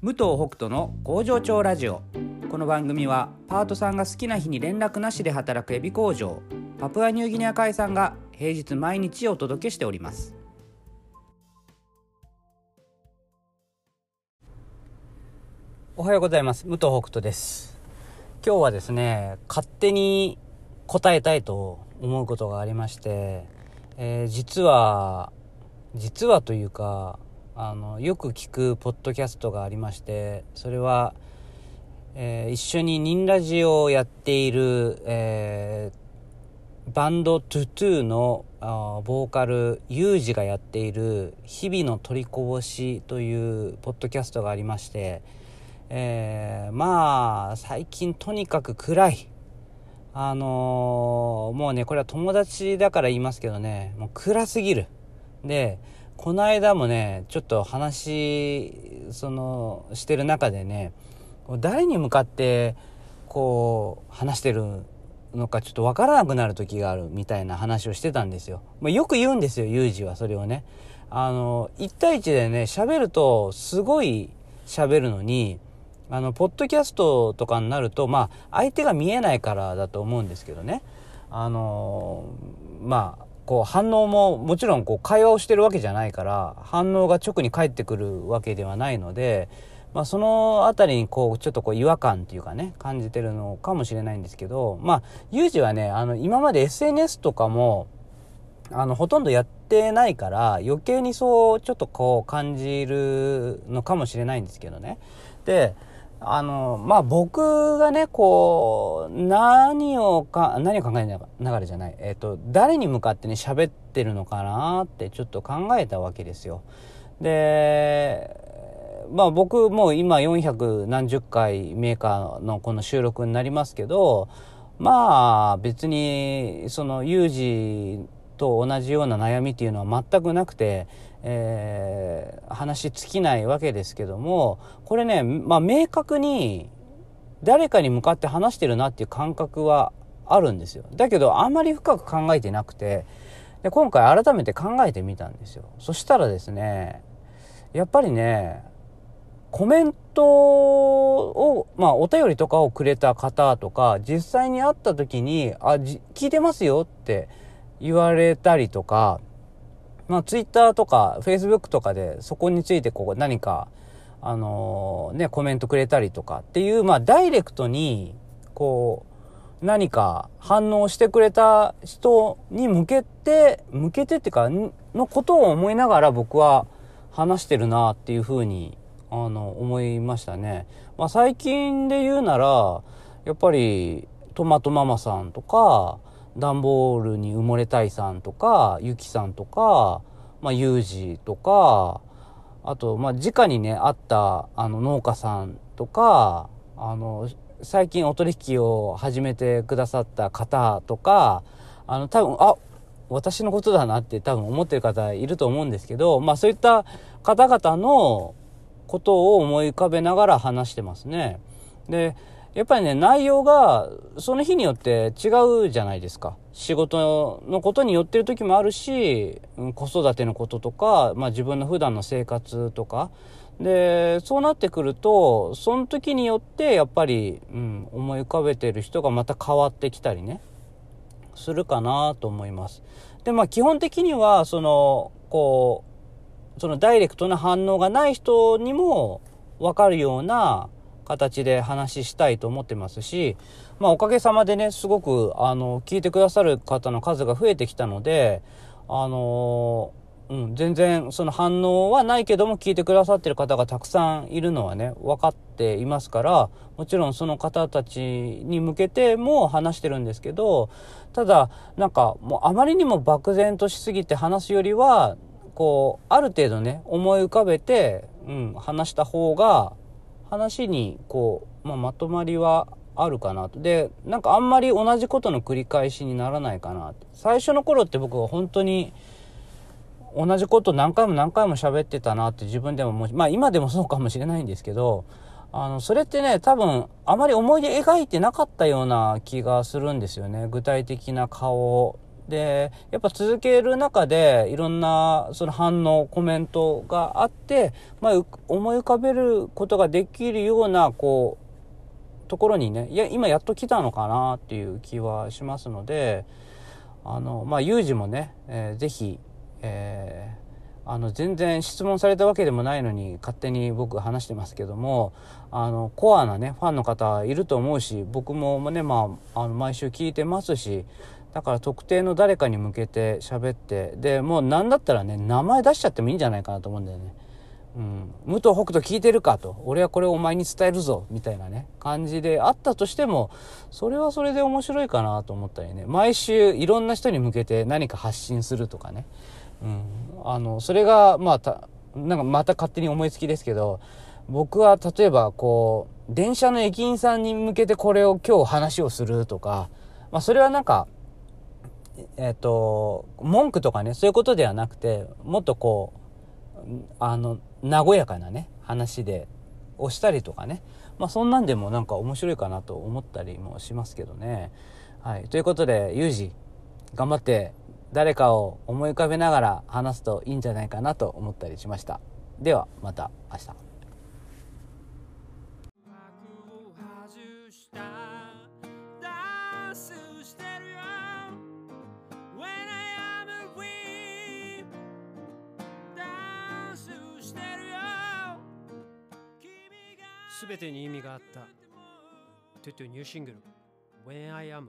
武藤北斗の工場長ラジオ。この番組はパートさんが好きな日に連絡なしで働くエビ工場パプアニューギニア海産が平日毎日お届けしております。おはようございます。武藤北斗です。今日はですね勝手に答えたいと思うことがありまして、えー、実は実はというかあのよく聞くポッドキャストがありましてそれは、えー、一緒にニンラジオをやっている、えー、バンドトゥトゥのあボーカルユージがやっている「日々の取りこぼし」というポッドキャストがありまして、えー、まあ最近とにかく暗い。あのー、もうねこれは友達だから言いますけどねもう暗すぎる。でこの間もねちょっと話そのしてる中でね誰に向かってこう話してるのかちょっとわからなくなる時があるみたいな話をしてたんですよ。まあ、よく言うんですよ、ユージはそれをね。あの、1対1でね、喋るとすごい喋るのに、あの、ポッドキャストとかになると、まあ、相手が見えないからだと思うんですけどね。あの、まあ、こう反応ももちろんこう会話をしてるわけじゃないから反応が直に返ってくるわけではないので、まあ、その辺りにこうちょっとこう違和感っていうかね感じてるのかもしれないんですけどまあユージはねあの今まで SNS とかもあのほとんどやってないから余計にそうちょっとこう感じるのかもしれないんですけどね。であの、まあ、僕がね、こう、何をか、何を考えながらじゃない、えっ、ー、と、誰に向かってね、喋ってるのかなってちょっと考えたわけですよ。で、まあ僕も今400何十回メーカーのこの収録になりますけど、まあ別にその有事と同じような悩みっていうのは全くなくて、えー、話尽きないわけですけどもこれね、まあ、明確に誰かに向かって話してるなっていう感覚はあるんですよ。だけどあんまり深く考えてなくてで今回改めて考えてみたんですよ。そしたらですねやっぱりねコメントを、まあ、お便りとかをくれた方とか実際に会った時に「あ聞いてますよ」って言われたりとかまあ、ツイッターとかフェイスブックとかでそこについてこう何か、あのー、ね、コメントくれたりとかっていう、まあ、ダイレクトに、こう、何か反応してくれた人に向けて、向けてっていうか、のことを思いながら僕は話してるなっていうふうに、あの、思いましたね。まあ、最近で言うなら、やっぱり、トマトママさんとか、段ボールに埋もれたいさんとか、ゆきさんとか、まあ、ゆうじとか、あと、まあ、直にね、会った、あの、農家さんとか、あの、最近お取引を始めてくださった方とか、あの、多分、あ、私のことだなって多分思ってる方いると思うんですけど、まあそういった方々のことを思い浮かべながら話してますね。で、やっぱりね、内容が、その日によって違うじゃないですか。仕事のことによってる時もあるし、子育てのこととか、まあ自分の普段の生活とか。で、そうなってくると、その時によってやっぱり、うん、思い浮かべてる人がまた変わってきたりね、するかなと思います。で、まあ基本的には、その、こう、そのダイレクトな反応がない人にもわかるような、形で話したいと思ってますし、まあ、おかげさまでね、すごく、あの、聞いてくださる方の数が増えてきたので、あのうん、全然その反応はないけども聞いてくださってる方がたくさんいるのはね、分かっていますから、もちろんその方たちに向けても話してるんですけど、ただ、なんかもうあまりにも漠然としすぎて話すよりは、こう、ある程度ね、思い浮かべて、うん、話した方が、話にこう、まあ、まとまりはあるかなと。で、なんかあんまり同じことの繰り返しにならないかなと。最初の頃って僕は本当に同じこと何回も何回も喋ってたなって自分でももまあ今でもそうかもしれないんですけど、あの、それってね、多分あまり思い出描いてなかったような気がするんですよね。具体的な顔で、やっぱ続ける中で、いろんな、その反応、コメントがあって、まあ、思い浮かべることができるような、こう、ところにね、いや、今やっと来たのかなっていう気はしますので、あの、まあ、有事もね、えー、ぜひ、えーあの全然質問されたわけでもないのに勝手に僕話してますけどもあのコアなねファンの方いると思うし僕もねまああの毎週聞いてますしだから特定の誰かに向けて喋ってでもう何だったらね名前出しちゃってもいいんじゃないかなと思うんだよね。うん、武藤北斗聞いてるかと。俺はこれをお前に伝えるぞ。みたいなね。感じであったとしてもそれはそれで面白いかなと思ったりね。毎週いろんな人に向けて何か発信するとかね。うん、あのそれがまあたなんかまた勝手に思いつきですけど僕は例えばこう電車の駅員さんに向けてこれを今日話をするとか、まあ、それはなんかえっ、ー、と文句とかねそういうことではなくてもっとこうあの和やかなね話でをしたりとかねまあそんなんでもなんか面白いかなと思ったりもしますけどね。はい。ということで、ユージ、頑張って誰かを思い浮かべながら話すといいんじゃないかなと思ったりしましたではまた明日全てに意味があった。トゥトゥニューシングル When I Am